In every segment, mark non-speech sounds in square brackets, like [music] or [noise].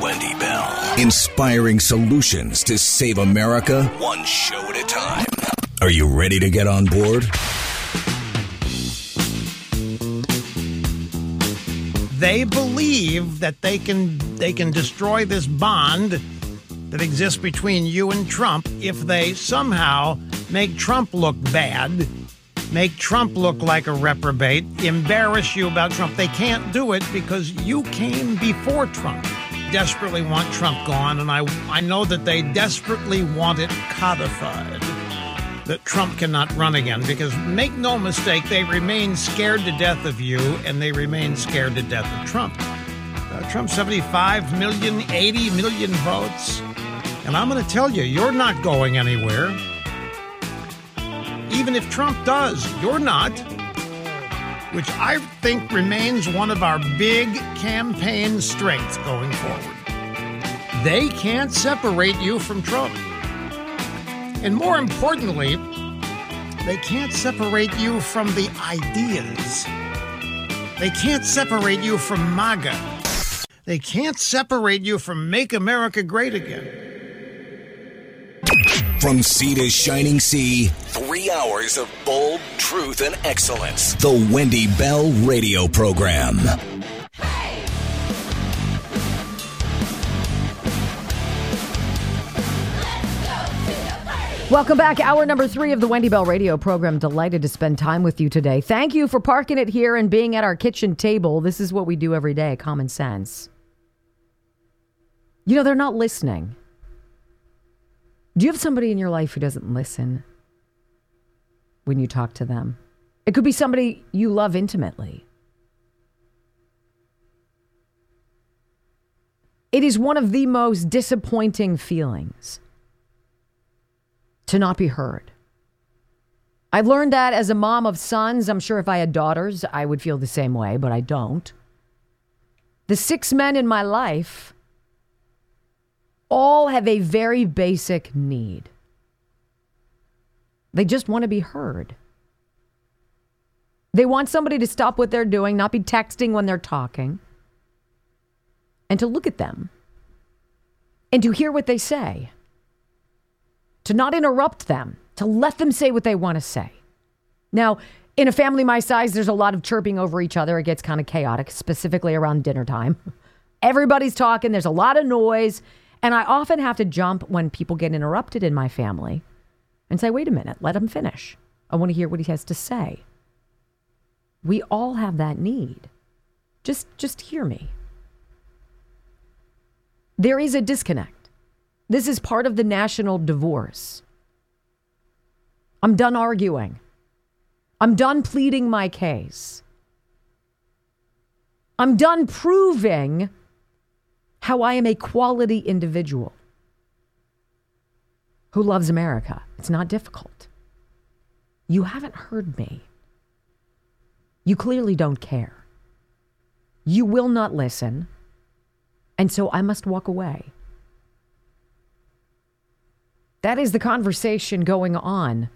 Wendy Bell. Inspiring solutions to save America one show at a time. Are you ready to get on board? They believe that they can they can destroy this bond that exists between you and Trump if they somehow make Trump look bad, make Trump look like a reprobate, embarrass you about Trump. They can't do it because you came before Trump. Desperately want Trump gone, and I I know that they desperately want it codified that Trump cannot run again because make no mistake, they remain scared to death of you and they remain scared to death of Trump. Uh, Trump 75 million, 80 million votes. And I'm going to tell you, you're not going anywhere. Even if Trump does, you're not. Which I think remains one of our big campaign strengths going forward. They can't separate you from Trump. And more importantly, they can't separate you from the ideas. They can't separate you from MAGA. They can't separate you from Make America Great Again. From sea to shining sea, three hours of bold truth and excellence. The Wendy Bell Radio Program. Welcome back. Hour number three of the Wendy Bell radio program. Delighted to spend time with you today. Thank you for parking it here and being at our kitchen table. This is what we do every day common sense. You know, they're not listening. Do you have somebody in your life who doesn't listen when you talk to them? It could be somebody you love intimately. It is one of the most disappointing feelings to not be heard. I learned that as a mom of sons. I'm sure if I had daughters, I would feel the same way, but I don't. The six men in my life all have a very basic need. They just want to be heard. They want somebody to stop what they're doing, not be texting when they're talking, and to look at them and to hear what they say to not interrupt them, to let them say what they want to say. Now, in a family my size, there's a lot of chirping over each other. It gets kind of chaotic, specifically around dinner time. [laughs] Everybody's talking, there's a lot of noise. And I often have to jump when people get interrupted in my family and say, wait a minute, let him finish. I want to hear what he has to say. We all have that need. Just, just hear me. There is a disconnect. This is part of the national divorce. I'm done arguing. I'm done pleading my case. I'm done proving how I am a quality individual who loves America. It's not difficult. You haven't heard me. You clearly don't care. You will not listen. And so I must walk away. That is the conversation going on.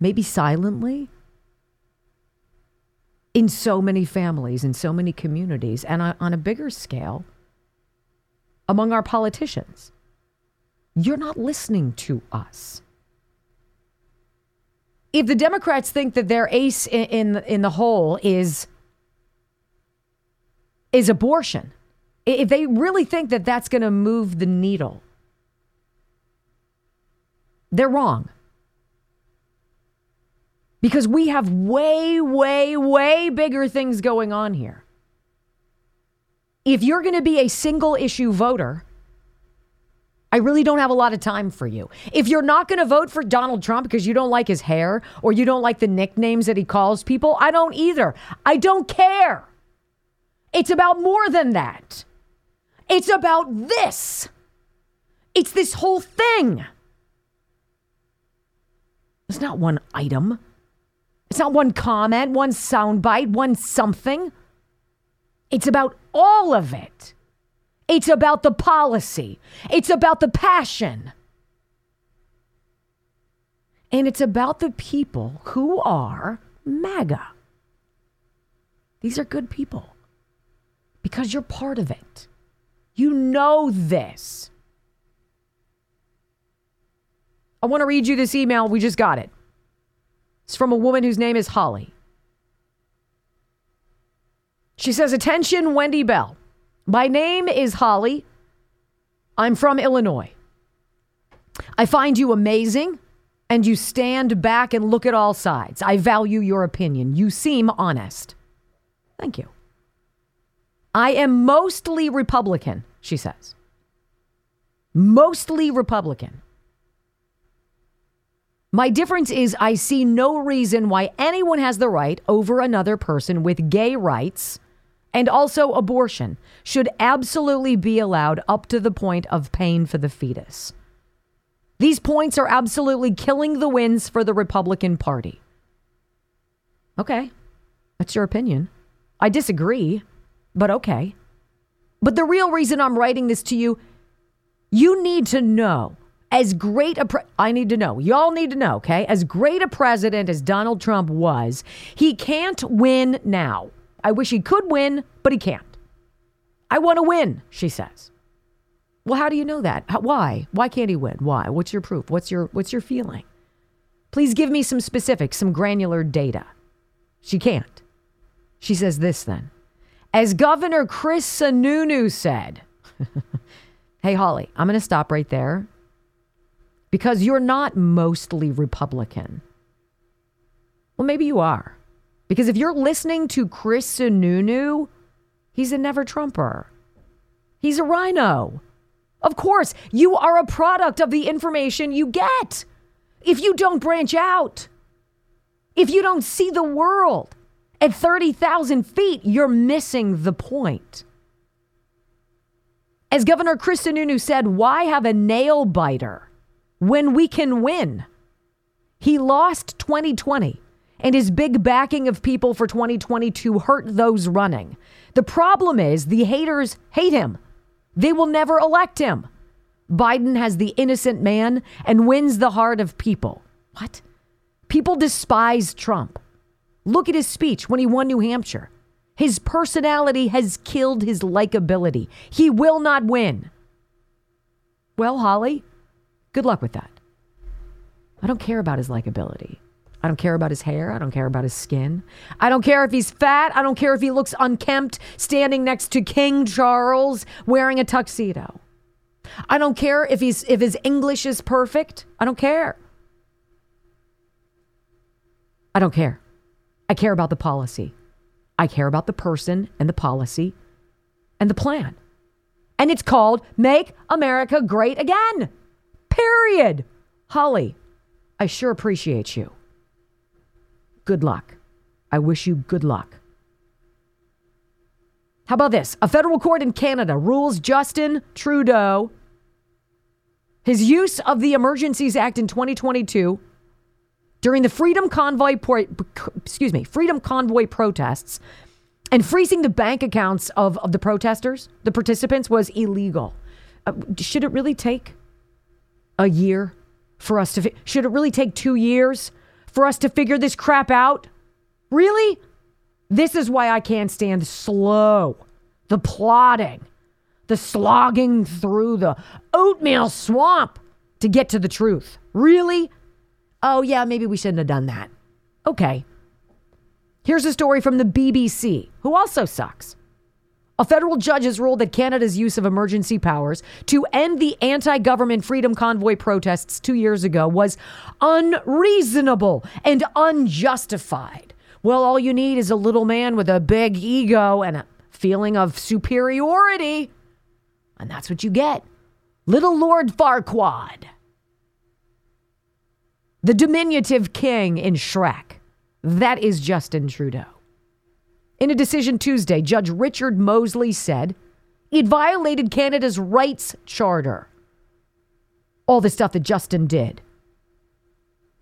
Maybe silently in so many families, in so many communities, and on a bigger scale among our politicians. You're not listening to us. If the Democrats think that their ace in, in, in the hole is is abortion, if they really think that that's going to move the needle, they're wrong. Because we have way, way, way bigger things going on here. If you're going to be a single issue voter, I really don't have a lot of time for you. If you're not going to vote for Donald Trump because you don't like his hair or you don't like the nicknames that he calls people, I don't either. I don't care. It's about more than that. It's about this. It's this whole thing. It's not one item. It's not one comment, one soundbite, one something. It's about all of it. It's about the policy. It's about the passion. And it's about the people who are MAGA. These are good people because you're part of it. You know this. I want to read you this email. We just got it. It's from a woman whose name is Holly. She says, Attention, Wendy Bell. My name is Holly. I'm from Illinois. I find you amazing and you stand back and look at all sides. I value your opinion. You seem honest. Thank you. I am mostly Republican, she says. Mostly Republican. My difference is I see no reason why anyone has the right over another person with gay rights and also abortion should absolutely be allowed up to the point of pain for the fetus. These points are absolutely killing the wins for the Republican Party. Okay, that's your opinion. I disagree, but okay. But the real reason I'm writing this to you, you need to know as great a pre- I need to know. Y'all need to know, okay? As great a president as Donald Trump was, he can't win now. I wish he could win, but he can't. I want to win, she says. Well, how do you know that? How, why? Why can't he win? Why? What's your proof? What's your what's your feeling? Please give me some specifics, some granular data. She can't. She says this then. As Governor Chris Sununu said, [laughs] Hey Holly, I'm going to stop right there because you're not mostly Republican. Well, maybe you are. Because if you're listening to Chris Sununu, he's a never Trumper. He's a RINO. Of course, you are a product of the information you get. If you don't branch out, if you don't see the world at 30,000 feet, you're missing the point. As Governor Chris Sununu said, why have a nail biter when we can win? He lost 2020 and his big backing of people for 2022 hurt those running. The problem is the haters hate him. They will never elect him. Biden has the innocent man and wins the heart of people. What? People despise Trump. Look at his speech when he won New Hampshire. His personality has killed his likability. He will not win. Well, Holly, good luck with that. I don't care about his likability. I don't care about his hair. I don't care about his skin. I don't care if he's fat. I don't care if he looks unkempt standing next to King Charles wearing a tuxedo. I don't care if he's if his English is perfect. I don't care. I don't care. I care about the policy. I care about the person and the policy and the plan. And it's called Make America Great Again. Period. Holly, I sure appreciate you. Good luck. I wish you good luck. How about this? A federal court in Canada rules Justin Trudeau his use of the Emergencies Act in 2022 during the Freedom Convoy excuse me, Freedom Convoy protests and freezing the bank accounts of, of the protesters, the participants was illegal. Uh, should it really take a year for us to fi- should it really take 2 years for us to figure this crap out? Really? This is why I can't stand slow, the plodding, the slogging through the oatmeal swamp to get to the truth. Really? Oh, yeah, maybe we shouldn't have done that. Okay. Here's a story from the BBC, who also sucks. A federal judge has ruled that Canada's use of emergency powers to end the anti government Freedom Convoy protests two years ago was unreasonable and unjustified. Well, all you need is a little man with a big ego and a feeling of superiority. And that's what you get. Little Lord Farquaad. The diminutive king in Shrek. That is Justin Trudeau. In a decision Tuesday, Judge Richard Mosley said it violated Canada's rights charter. All the stuff that Justin did.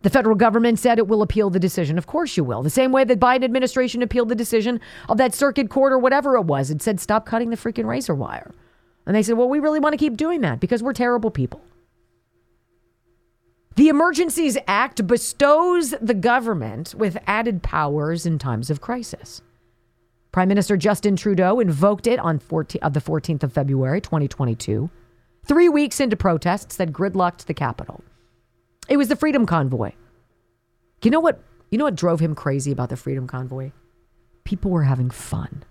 The federal government said it will appeal the decision. Of course you will. The same way that Biden administration appealed the decision of that circuit court or whatever it was. It said stop cutting the freaking razor wire. And they said, "Well, we really want to keep doing that because we're terrible people." The Emergencies Act bestows the government with added powers in times of crisis. Prime Minister Justin Trudeau invoked it on 14, of the 14th of February, 2022, three weeks into protests that gridlocked the capital. It was the Freedom Convoy. You know what? You know what drove him crazy about the Freedom Convoy? People were having fun.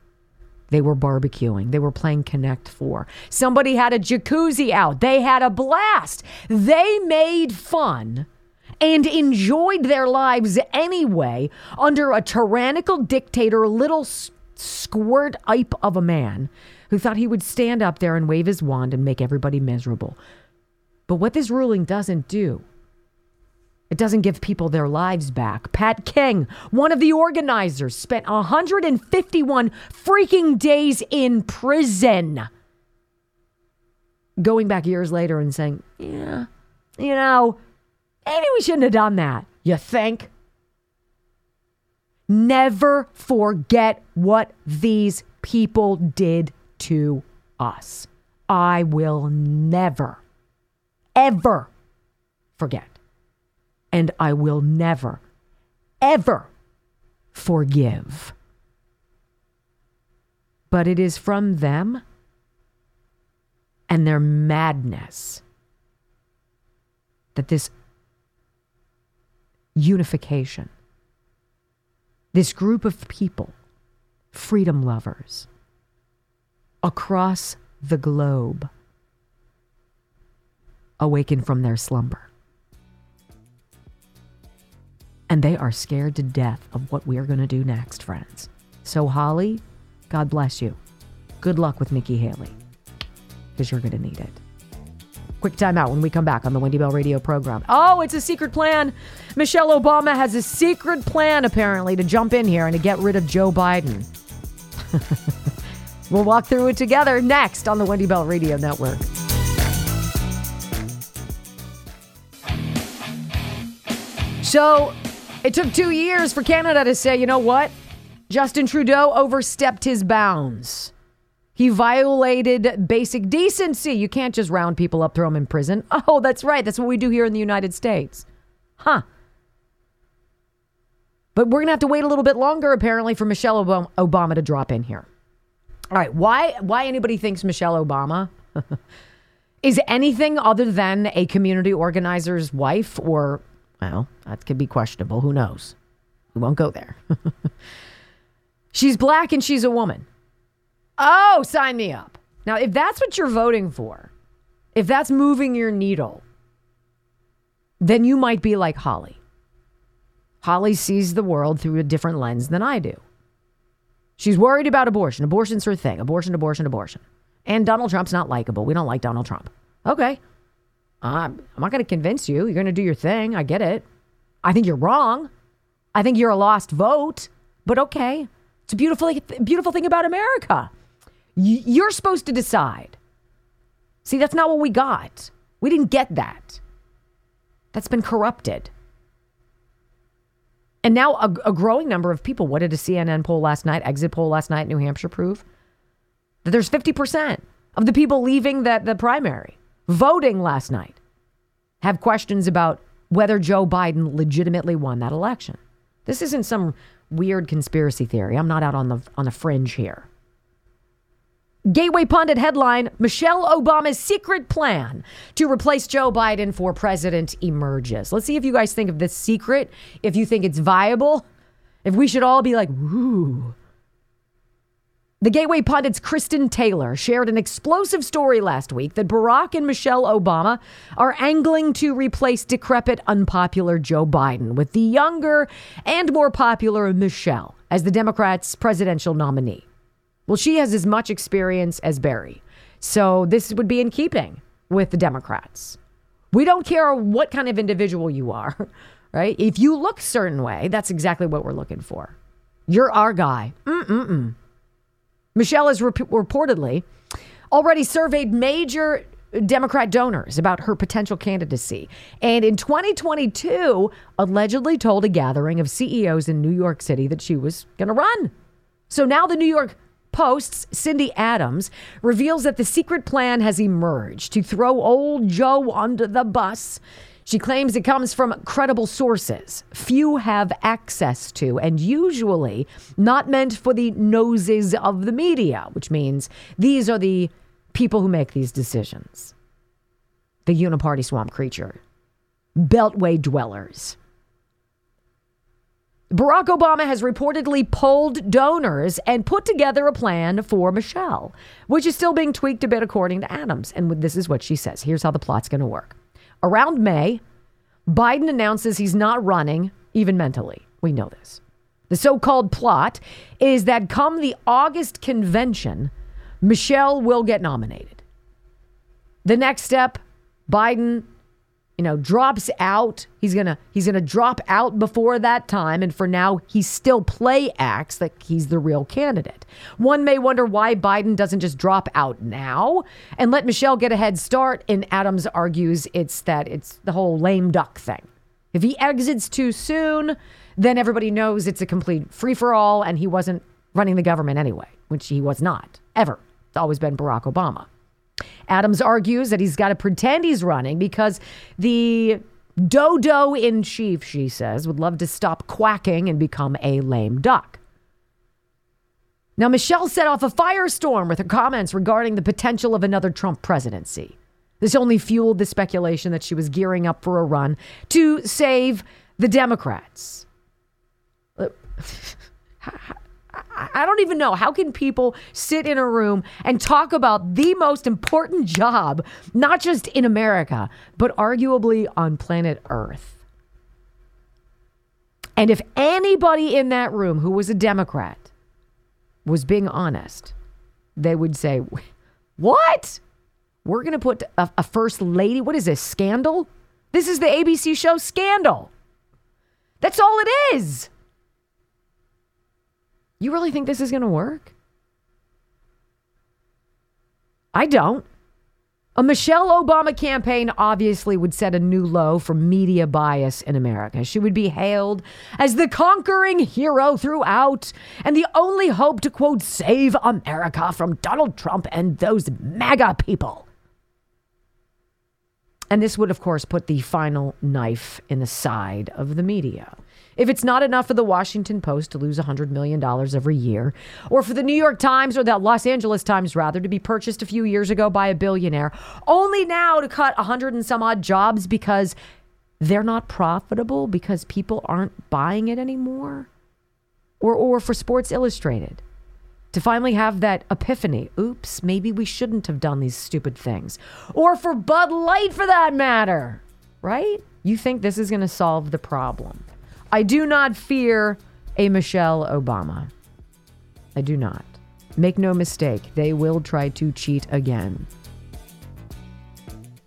They were barbecuing. They were playing Connect Four. Somebody had a jacuzzi out. They had a blast. They made fun and enjoyed their lives anyway under a tyrannical dictator, little squirt ipe of a man who thought he would stand up there and wave his wand and make everybody miserable. But what this ruling doesn't do it doesn't give people their lives back. Pat King, one of the organizers, spent 151 freaking days in prison. Going back years later and saying, yeah, you know, maybe we shouldn't have done that. You think? Never forget what these people did to us. I will never, ever forget and I will never, ever forgive. But it is from them and their madness that this unification, this group of people, freedom lovers, across the globe, awaken from their slumber and they are scared to death of what we are going to do next, friends. So, Holly, God bless you. Good luck with Nikki Haley, because you're going to need it. Quick timeout when we come back on the Wendy Bell Radio program. Oh, it's a secret plan. Michelle Obama has a secret plan, apparently, to jump in here and to get rid of Joe Biden. [laughs] we'll walk through it together next on the Wendy Bell Radio Network. So, it took two years for Canada to say, you know what? Justin Trudeau overstepped his bounds. He violated basic decency. You can't just round people up, throw them in prison. [laughs] Oh, that's right. That's what we do here in the United States. Huh. But we're going to have to wait a little bit longer, apparently, for Michelle Obama to drop in here. All right. Why, why anybody thinks Michelle Obama [laughs] is anything other than a community organizer's wife or well, that could be questionable. Who knows? We won't go there. [laughs] she's black and she's a woman. Oh, sign me up. Now, if that's what you're voting for, if that's moving your needle, then you might be like Holly. Holly sees the world through a different lens than I do. She's worried about abortion. Abortion's her thing. Abortion, abortion, abortion. And Donald Trump's not likable. We don't like Donald Trump. Okay. Uh, I'm not going to convince you. You're going to do your thing. I get it. I think you're wrong. I think you're a lost vote, but okay. It's a beautiful, beautiful thing about America. You're supposed to decide. See, that's not what we got. We didn't get that. That's been corrupted. And now a, a, growing number of people, what did a CNN poll last night, exit poll last night, New Hampshire prove? That there's 50% of the people leaving that the primary voting last night have questions about whether Joe Biden legitimately won that election. This isn't some weird conspiracy theory. I'm not out on the on the fringe here. Gateway pundit headline Michelle Obama's secret plan to replace Joe Biden for president emerges. Let's see if you guys think of this secret, if you think it's viable, if we should all be like, the Gateway Pundit's Kristinn Taylor shared an explosive story last week that Barack and Michelle Obama are angling to replace decrepit, unpopular Joe Biden with the younger and more popular Michelle as the Democrats' presidential nominee. Well, she has as much experience as Barry, so this would be in keeping with the Democrats. We don't care what kind of individual you are, [laughs] right? If you look certain way, that's exactly what we're looking for. You're our guy. Mm-mm-mm. Michelle has rep- reportedly already surveyed major Democrat donors about her potential candidacy. And in 2022, allegedly told a gathering of CEOs in New York City that she was going to run. So now the New York Post's Cindy Adams reveals that the secret plan has emerged to throw old Joe under the bus She claims it comes from credible sources few have access to, and usually not meant for the noses of the media, which means these are the people who make these decisions. The uniparty swamp creature, Beltway dwellers. Barack Obama has reportedly polled donors and put together a plan for Michelle, which is still being tweaked a bit according to Adams. And this is what she says. Here's how the plot's going to work. Around May, Biden announces he's not running, even mentally. We know this. The so called plot is that come the August convention, Michelle will get nominated. The next step Biden you know, drops out. He's gonna he's gonna drop out before that time, and for now, he still play acts like he's the real candidate. One may wonder why Biden doesn't just drop out now and let Michelle get a head start. And Adams argues it's that it's the whole lame duck thing. If he exits too soon, then everybody knows it's a complete free for all, and he wasn't running the government anyway, which he was not ever. It's always been Barack Obama. Adams argues that he's got to pretend he's running because the dodo in chief, she says, would love to stop quacking and become a lame duck. Now, Michelle set off a firestorm with her comments regarding the potential of another Trump presidency. This only fueled the speculation that she was gearing up for a run to save the Democrats. [laughs] I don't even know. How can people sit in a room and talk about the most important job, not just in America, but arguably on planet Earth? And if anybody in that room who was a Democrat was being honest, they would say, What? We're going to put a, a, first lady? What is this? Scandal? This is the ABC show Scandal. That's all it is. You really think this is going to work? I don't. A Michelle Obama campaign obviously would set a new low for media bias in America. She would be hailed as the conquering hero throughout and the only hope to, quote, save America from Donald Trump and those MAGA people. And this would, of course, put the final knife in the side of the media. If it's not enough for the Washington Post to lose $100 million every year, or for the New York Times or the Los Angeles Times, rather, to be purchased a few years ago by a billionaire, only now to cut 100 and some odd jobs because they're not profitable because people aren't buying it anymore, or, or for Sports Illustrated to finally have that epiphany oops, maybe we shouldn't have done these stupid things. Or for Bud Light, for that matter, right? You think this is going to solve the problem. I do not fear a Michelle Obama. I do not. Make no mistake, they will try to cheat again.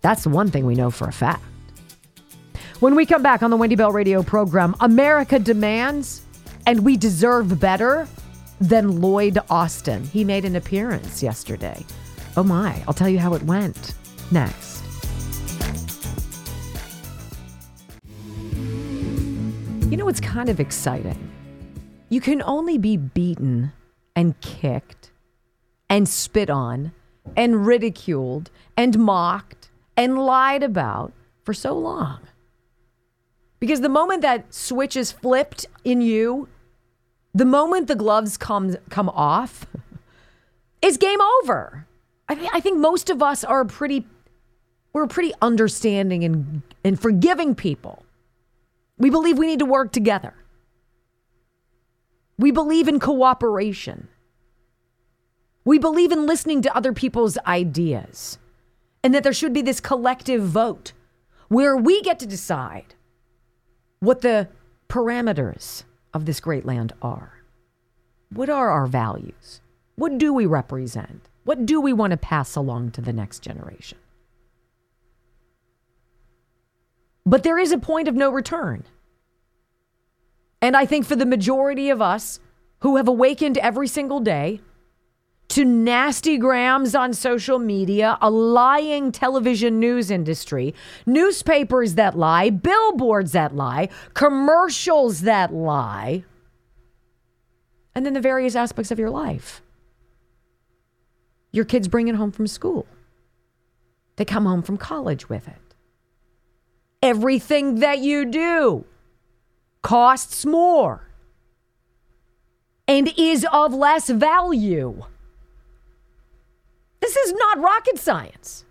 That's the one thing we know for a fact. When we come back on the Wendy Bell radio program, America demands and we deserve better than Lloyd Austin. He made an appearance yesterday. Oh my, I'll tell you how it went next. You know, it's kind of exciting. You can only be beaten and kicked and spit on and ridiculed and mocked and lied about for so long. Because the moment that switch is flipped in you, the moment the gloves come, come off, [laughs] is game over. I, th- I think most of us are pretty, we're pretty understanding and, and forgiving people. We believe we need to work together. We believe in cooperation. We believe in listening to other people's ideas and that there should be this collective vote where we get to decide what the parameters of this great land are. What are our values? What do we represent? What do we want to pass along to the next generation? But there is a point of no return. And I think for the majority of us who have awakened every single day to nasty grams on social media, a lying television news industry, newspapers that lie, billboards that lie, commercials that lie, and then the various aspects of your life. Your kids bring it home from school. They come home from college with it. Everything that you do costs more and is of less value. This is not rocket science.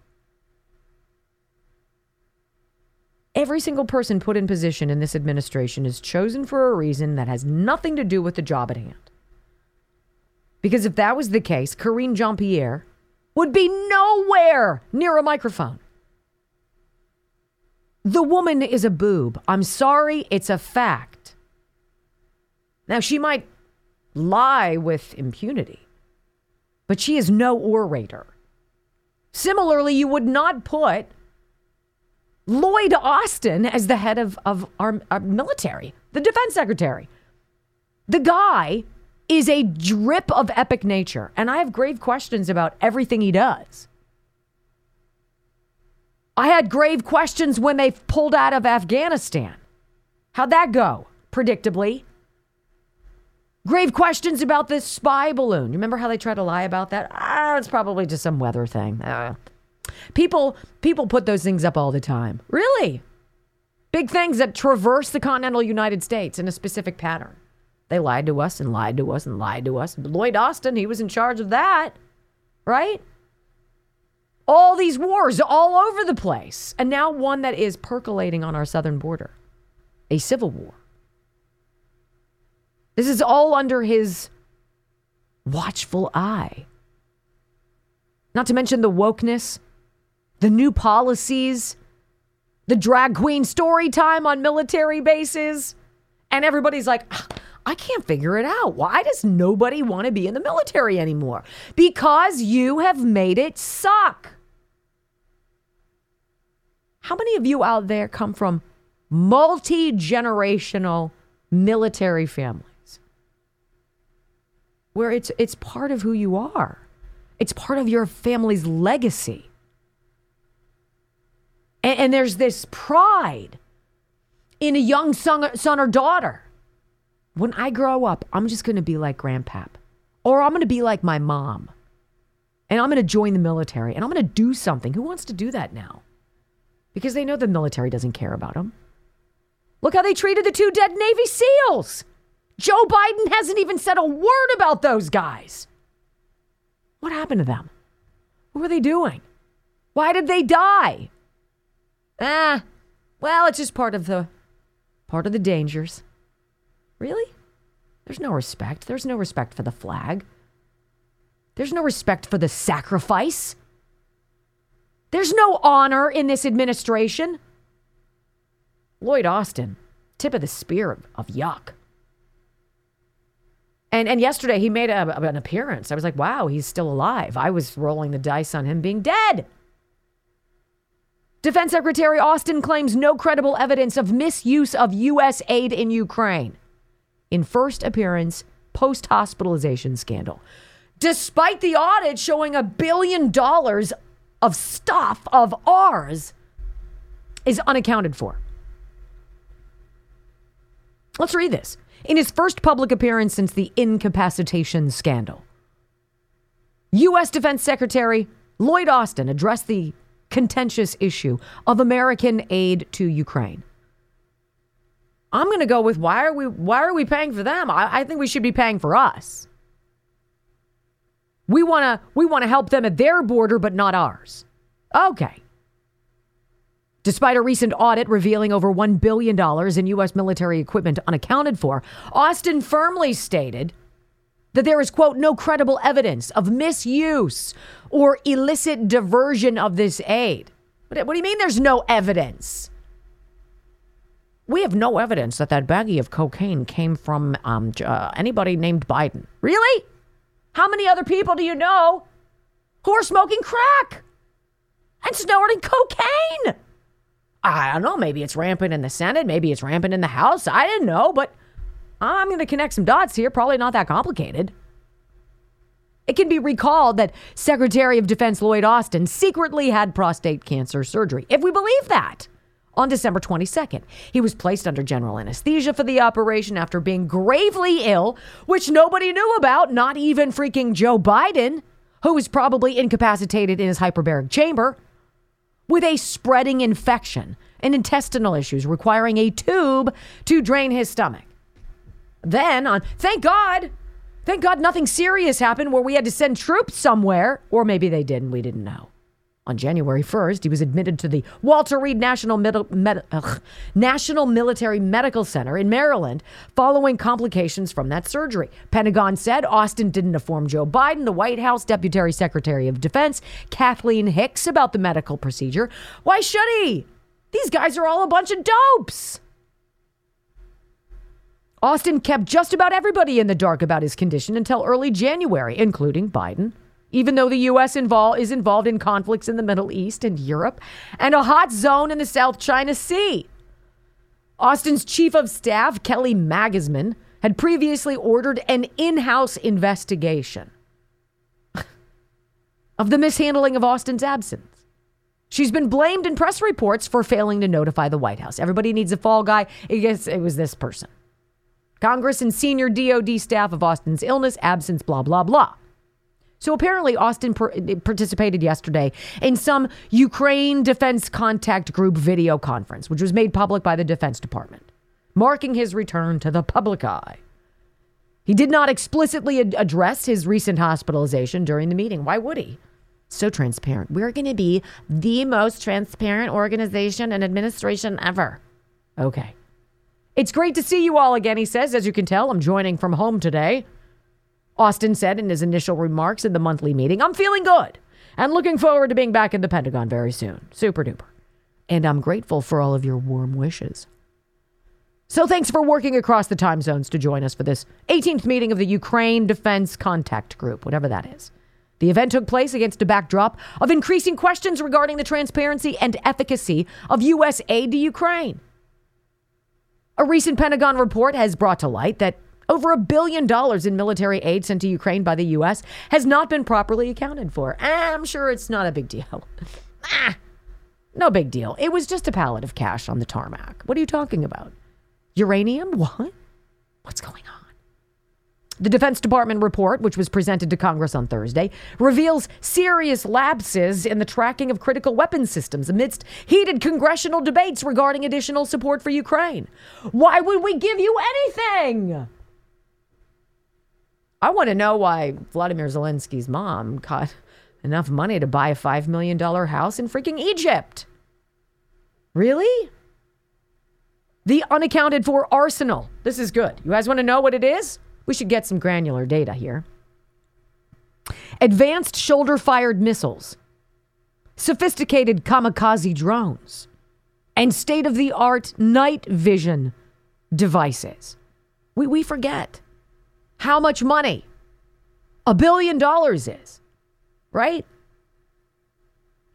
Every single person put in position in this administration is chosen for a reason that has nothing to do with the job at hand. Because if that was the case, Karine Jean Pierre would be nowhere near a microphone. The woman is a boob. I'm sorry, it's a fact. Now, she might lie with impunity, but she is no orator. Similarly, you would not put Lloyd Austin as the head of, of our, our military, the defense secretary. The guy is a drip of epic nature, and I have grave questions about everything he does. I had grave questions when they pulled out of Afghanistan. How'd that go? Predictably. Grave questions about this spy balloon. You remember how they tried to lie about that? Ah, it's probably just some weather thing. Uh, people, people put those things up all the time. Really? Big things that traverse the continental United States in a specific pattern. They lied to us and lied to us and lied to us. Lloyd Austin, he was in charge of that, right? All these wars all over the place. And now one that is percolating on our southern border a civil war. This is all under his watchful eye. Not to mention the wokeness, the new policies, the drag queen story time on military bases. And everybody's like, ah, I can't figure it out. Why does nobody want to be in the military anymore? Because you have made it suck. How many of you out there come from multi generational military families? where it's it's part of who you are. It's part of your family's legacy. And, and there's this pride in a young son, son or daughter. When I grow up, I'm just going to be like Grandpap, or I'm going to be like my mom, and I'm going to join the military, and I'm going to do something. Who wants to do that now? Because they know the military doesn't care about them. Look how they treated the two dead Navy SEALs. Joe Biden hasn't even said a word about those guys. What happened to them? What were they doing? Why did they die? Ah, well, it's just part of the part of the dangers. Really? There's no respect. There's no respect for the flag. There's no respect for the sacrifice. There's no honor in this administration. Lloyd Austin, tip of the spear of, of yuck. And and yesterday he made a, an appearance. I was like, wow, he's still alive. I was rolling the dice on him being dead. Defense Secretary Austin claims no credible evidence of misuse of U.S. aid in Ukraine. In first appearance, post hospitalization scandal. Despite the audit showing a billion dollars of stuff of ours is unaccounted for. Let's read this in his first public appearance since the incapacitation scandal. U.S. Defense Secretary Lloyd Austin addressed the contentious issue of American aid to Ukraine. I'm going to go with why are we why are we paying for them? I, I think we should be paying for us. We want to we want to help them at their border, but not ours. Okay. Despite a recent audit revealing over $1 billion in U.S. military equipment unaccounted for, Austin firmly stated that there is, quote, no credible evidence of misuse or illicit diversion of this aid. What, do you mean there's no evidence? We have no evidence that that baggie of cocaine came from um, uh, anybody named Biden. Really? How many other people do you know who are smoking crack and snorting cocaine? I don't know. Maybe it's rampant in the Senate. Maybe it's rampant in the House. I didn't know, but I'm going to connect some dots here. Probably not that complicated. It can be recalled that Secretary of Defense Lloyd Austin secretly had prostate cancer surgery, if we believe that, on December 22nd. He was placed under general anesthesia for the operation after being gravely ill, which nobody knew about, not even freaking Joe Biden, who was probably incapacitated in his hyperbaric chamber with a spreading infection and intestinal issues, requiring a tube to drain his stomach. Then, on thank God, thank God nothing serious happened where we had to send troops somewhere, or maybe they didn't, we didn't know. On January 1st, he was admitted to the Walter Reed National, Mid- Med- ugh, National Military Medical Center in Maryland following complications from that surgery. Pentagon said Austin didn't inform Joe Biden, the White House Deputy Secretary of Defense, Kathleen Hicks, about the medical procedure. Why should he? These guys are all a bunch of dopes. Austin kept just about everybody in the dark about his condition until early January, including Biden even though the U.S. Invol- is involved in conflicts in the Middle East and Europe and a hot zone in the South China Sea. Austin's chief of staff, Kelly Magsamen, had previously ordered an in house investigation [laughs] of the mishandling of Austin's absence. She's been blamed in press reports for failing to notify the White House. Everybody needs a fall guy. I guess it was this person. Congress and senior DOD staff of Austin's illness, absence, blah, blah, blah. So apparently, Austin participated yesterday in some Ukraine Defense Contact Group video conference, which was made public by the Defense Department, marking his return to the public eye. He did not explicitly ad- address his recent hospitalization during the meeting. Why would he? So transparent. We're going to be the most transparent organization and administration ever. Okay. It's great to see you all again, he says. As you can tell, I'm joining from home today. Austin said in his initial remarks in the monthly meeting, I'm feeling good and looking forward to being back in the Pentagon very soon. Super duper. And I'm grateful for all of your warm wishes. So thanks for working across the time zones to join us for this 18th meeting of the Ukraine Defense Contact Group, whatever that is. The event took place against a backdrop of increasing questions regarding the transparency and efficacy of U.S. aid to Ukraine. A recent Pentagon report has brought to light that over a billion dollars in military aid sent to Ukraine by the U.S. has not been properly accounted for. I'm sure it's not a big deal. [laughs] ah, no big deal. It was just a pallet of cash on the tarmac. What are you talking about? Uranium? What? What's going on? The Defense Department report, which was presented to Congress on Thursday, reveals serious lapses in the tracking of critical weapon systems amidst heated congressional debates regarding additional support for Ukraine. Why would we give you anything? I want to know why Vladimir Zelensky's mom got enough money to buy a $5 million house in freaking Egypt. Really? The unaccounted for arsenal. This is good. You guys want to know what it is? We should get some granular data here. Advanced shoulder fired missiles, sophisticated kamikaze drones, and state of the art night vision devices. We, we forget how much money a billion dollars is, right?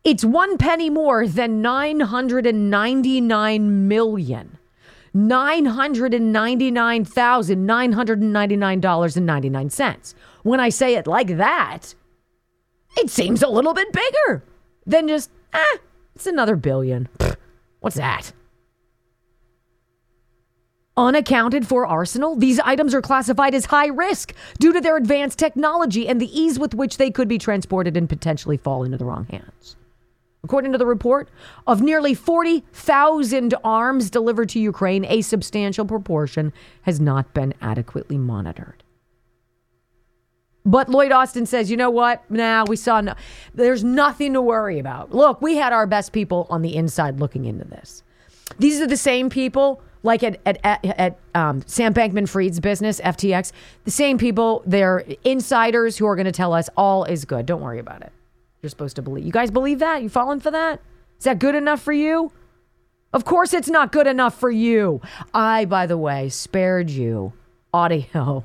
It's one penny more than 999 million. $999,999.99. When I say it like that, it seems a little bit bigger than just, ah, it's another billion. What's that? Unaccounted for arsenal. These items are classified as high risk due to their advanced technology and the ease with which they could be transported and potentially fall into the wrong hands. According to the report, of nearly 40,000 arms delivered to Ukraine, a substantial proportion has not been adequately monitored. But Lloyd Austin says, you know what? Now nah, we saw no, there's nothing to worry about. Look, we had our best people on the inside looking into this. These are the same people like at at, at, at um, Sam Bankman Fried's business, FTX, the same people, they're insiders who are going to tell us all is good. Don't worry about it. You're supposed to believe. You guys believe that? You falling for that? Is that good enough for you? Of course, it's not good enough for you. I, by the way, spared you audio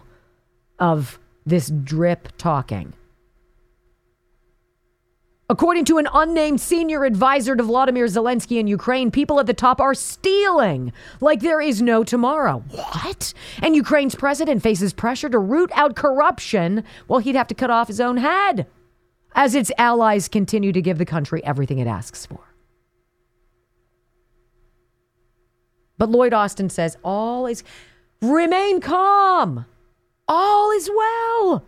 of this drip talking. According to an unnamed senior advisor to Vladimir Zelensky in Ukraine, people at the top are stealing like there is no tomorrow. What? And Ukraine's president faces pressure to root out corruption. Well, he'd have to cut off his own head as its allies continue to give the country everything it asks for. But Lloyd Austin says all is remain calm. All is well.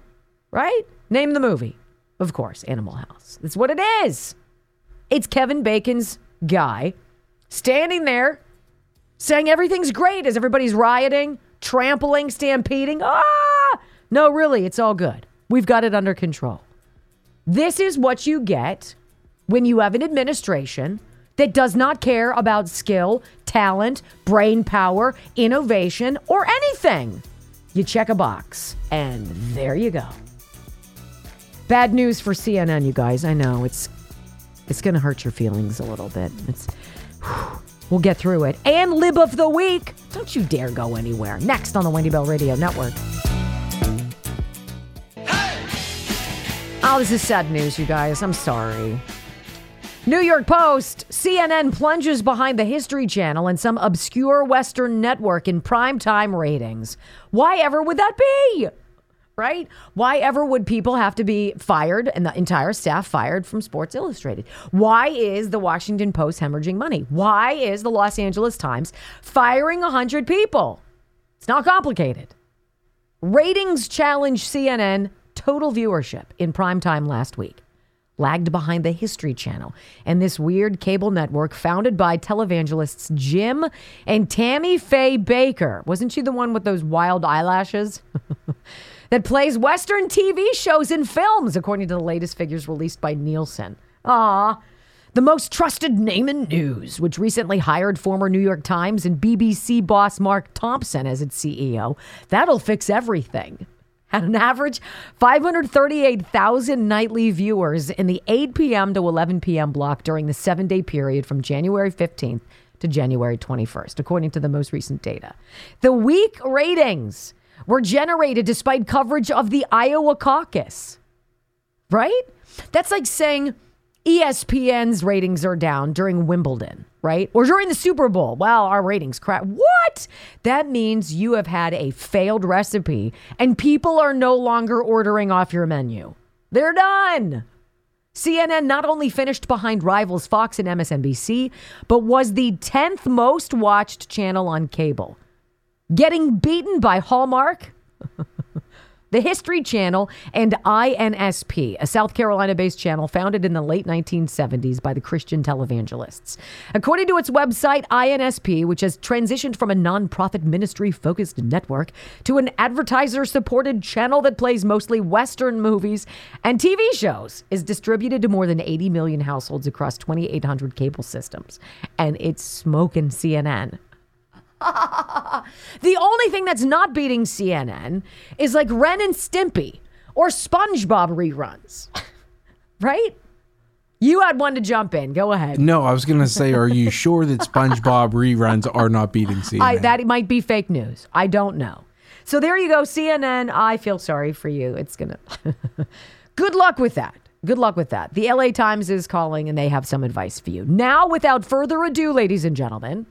Right? Name the movie. Of course, Animal House. That's what it is. It's Kevin Bacon's guy standing there saying everything's great as everybody's rioting, trampling, stampeding. Ah! No, really, it's all good. We've got it under control. This is what you get when you have an administration that does not care about skill, talent, brain power, innovation, or anything. You check a box, and there you go. Bad news for CNN, you guys. I know it's it's going to hurt your feelings a little bit. It's whew, we'll get through it. And lib of the week. Don't you dare go anywhere. Next on the Wendy Bell Radio Network. Oh, this is sad news, you guys. I'm sorry. New York Post CNN plunges behind the History Channel and some obscure Western network in primetime ratings. Why ever would that be? Right? Why ever would people have to be fired and the entire staff fired from Sports Illustrated? Why is the Washington Post hemorrhaging money? Why is the Los Angeles Times firing 100 people? It's not complicated. Ratings challenge CNN total viewership in primetime last week lagged behind the History Channel and this weird cable network founded by televangelists Jim and Tammy Faye Bakker. Wasn't she the one with those wild eyelashes? [laughs] that plays Western TV shows and films, according to the latest figures released by Nielsen. Ah, the most trusted name in news, which recently hired former New York Times and BBC boss Mark Thompson as its CEO. That'll fix everything had an average 538,000 nightly viewers in the 8 p.m. to 11 p.m. block during the seven day period from January 15th to January 21st, according to the most recent data. The week ratings were generated despite coverage of the Iowa caucus, right? That's like saying ESPN's ratings are down during Wimbledon right? Or during the Super Bowl. Well, our ratings crap. What? That means you have had a failed recipe and people are no longer ordering off your menu. They're done. CNN not only finished behind rivals Fox and MSNBC, but was the 10th most watched channel on cable, getting beaten by Hallmark. [laughs] The History Channel and INSP, a South Carolina based channel founded in the late 1970s by the Christian televangelists. According to its website, INSP, which has transitioned from a nonprofit ministry focused network to an advertiser supported channel that plays mostly Western movies and TV shows, is distributed to more than 80 million households across 2,800 cable systems. And it's smoking CNN. [laughs] the only thing that's not beating CNN is like Ren and Stimpy or SpongeBob reruns. [laughs] right? You had one to jump in. Go ahead. No, I was going to say, are you sure that SpongeBob reruns are not beating CNN? [laughs] I, that might be fake news. I don't know. So there you go, CNN. I feel sorry for you. It's going to. Good luck with that. Good luck with that. The LA Times is calling and they have some advice for you. Now, without further ado, ladies and gentlemen,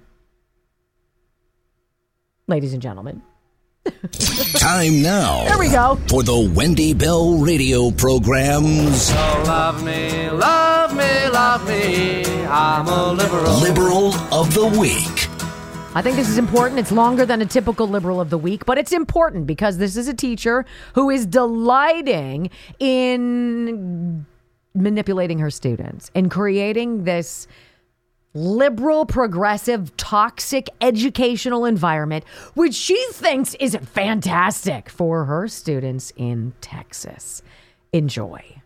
ladies and gentlemen. [laughs] Time now. There we go. For the Wendy Bell radio programs. So love me, love me, love me. I'm a liberal. Liberal of the Week. I think this is important. It's longer than a typical liberal of the week, but it's important because this is a teacher who is delighting in manipulating her students and creating this liberal, progressive, toxic educational environment, which she thinks is fantastic for her students in Texas. Enjoy.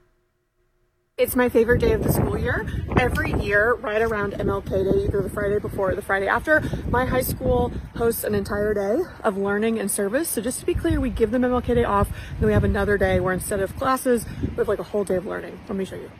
It's my favorite day of the school year. Every year, right around MLK Day, either the Friday before or the Friday after, my high school hosts an entire day of learning and service. So just to be clear, we give them MLK Day off, and then we have another day where instead of classes, we have like a whole day of learning. Let me show you.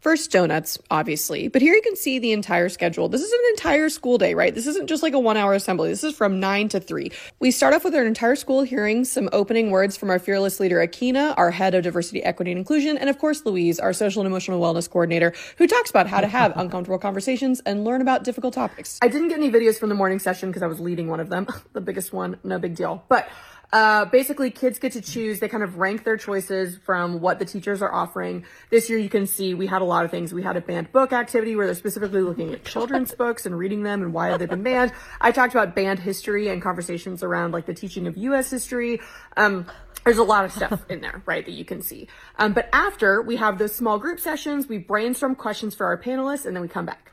First, donuts, obviously, but here you can see the entire schedule. This is an entire school day, right? This isn't just like a one hour assembly. This is from 9 to 3. We start off with our entire school hearing some opening words from our fearless leader, Akina, our head of diversity, equity, and inclusion, and of course, Louise, our social and emotional wellness coordinator, who talks about how to have [laughs] uncomfortable conversations and learn about difficult topics. I didn't get any videos from the morning session because I was leading one of them, [laughs] the biggest one, no big deal. But uh, basically, kids get to choose. They kind of rank their choices from what the teachers are offering. This year, you can see we had a lot of things. We had a banned book activity where they're specifically looking at children's books and reading them and why have they been banned. I talked about banned history and conversations around like the teaching of U.S. history. Um, there's a lot of stuff in there, right, that you can see. Um, but after we have those small group sessions, we brainstorm questions for our panelists, and then we come back.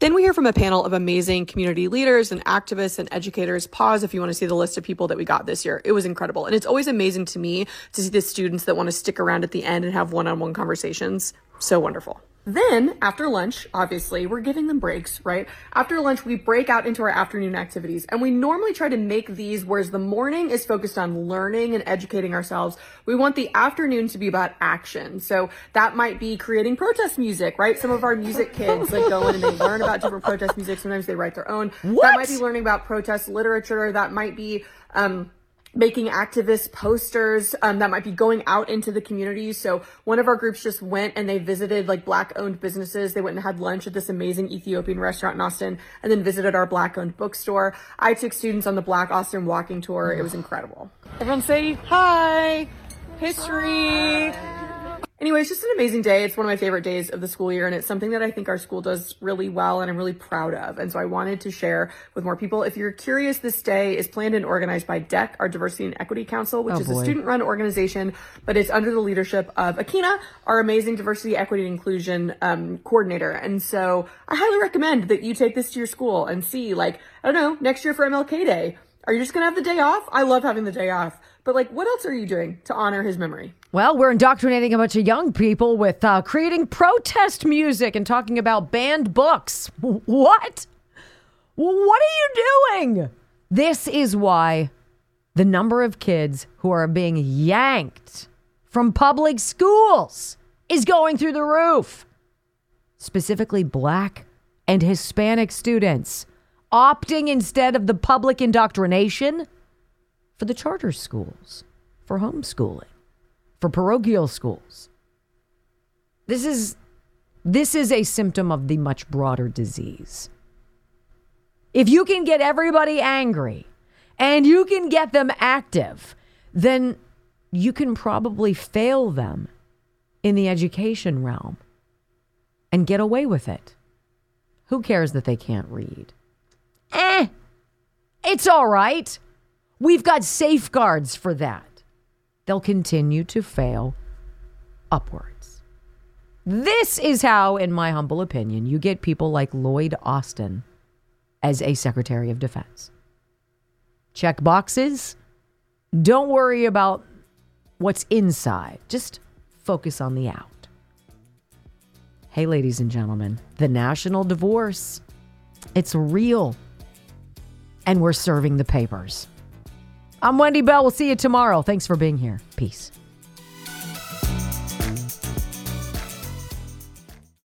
Then we hear from a panel of amazing community leaders and activists and educators. Pause if you want to see the list of people that we got this year. It was incredible. And it's always amazing to me to see the students that want to stick around at the end and have one on one conversations. So wonderful. Then, after lunch, obviously, we're giving them breaks, right? After lunch, we break out into our afternoon activities. And we normally try to make these, whereas the morning is focused on learning and educating ourselves, we want the afternoon to be about action. So that might be creating protest music, right? Some of our music kids like go in and they learn about different protest music. Sometimes they write their own. What? That might be learning about protest literature. That might be, um, making activist posters um, that might be going out into the community. So one of our groups just went and they visited like black owned businesses. They went and had lunch at this amazing Ethiopian restaurant in Austin and then visited our black owned bookstore. I took students on the Black Austin walking tour. It was incredible. Everyone say hi. History. Anyway, it's just an amazing day. It's one of my favorite days of the school year, and it's something that I think our school does really well and I'm really proud of. And so I wanted to share with more people. If you're curious, this day is planned and organized by DEC, our Diversity and Equity Council, which Oh, is boy. a student run organization, but it's under the leadership of Akina, our amazing diversity, equity, and inclusion um, coordinator. And so I highly recommend that you take this to your school and see, like, I don't know, next year for MLK Day. Are you just gonna have the day off? I love having the day off. But like, what else are you doing to honor his memory? Well, we're indoctrinating a bunch of young people with uh, creating protest music and talking about banned books. [laughs] What? What are you doing? This is why the number of kids who are being yanked from public schools is going through the roof. Specifically, black and Hispanic students opting instead of the public indoctrination for the charter schools, for homeschooling for parochial schools. This is this is a symptom of the much broader disease. If you can get everybody angry and you can get them active, then you can probably fail them in the education realm and get away with it. Who cares that they can't read? Eh, it's all right. We've got safeguards for that they'll continue to fail upwards. This is how, in my humble opinion, you get people like Lloyd Austin as a Secretary of Defense. Check boxes. Don't worry about what's inside. Just focus on the out. Hey, ladies and gentlemen, the national divorce, it's real. And we're serving the papers. I'm Wendy Bell. We'll see you tomorrow. Thanks for being here. Peace.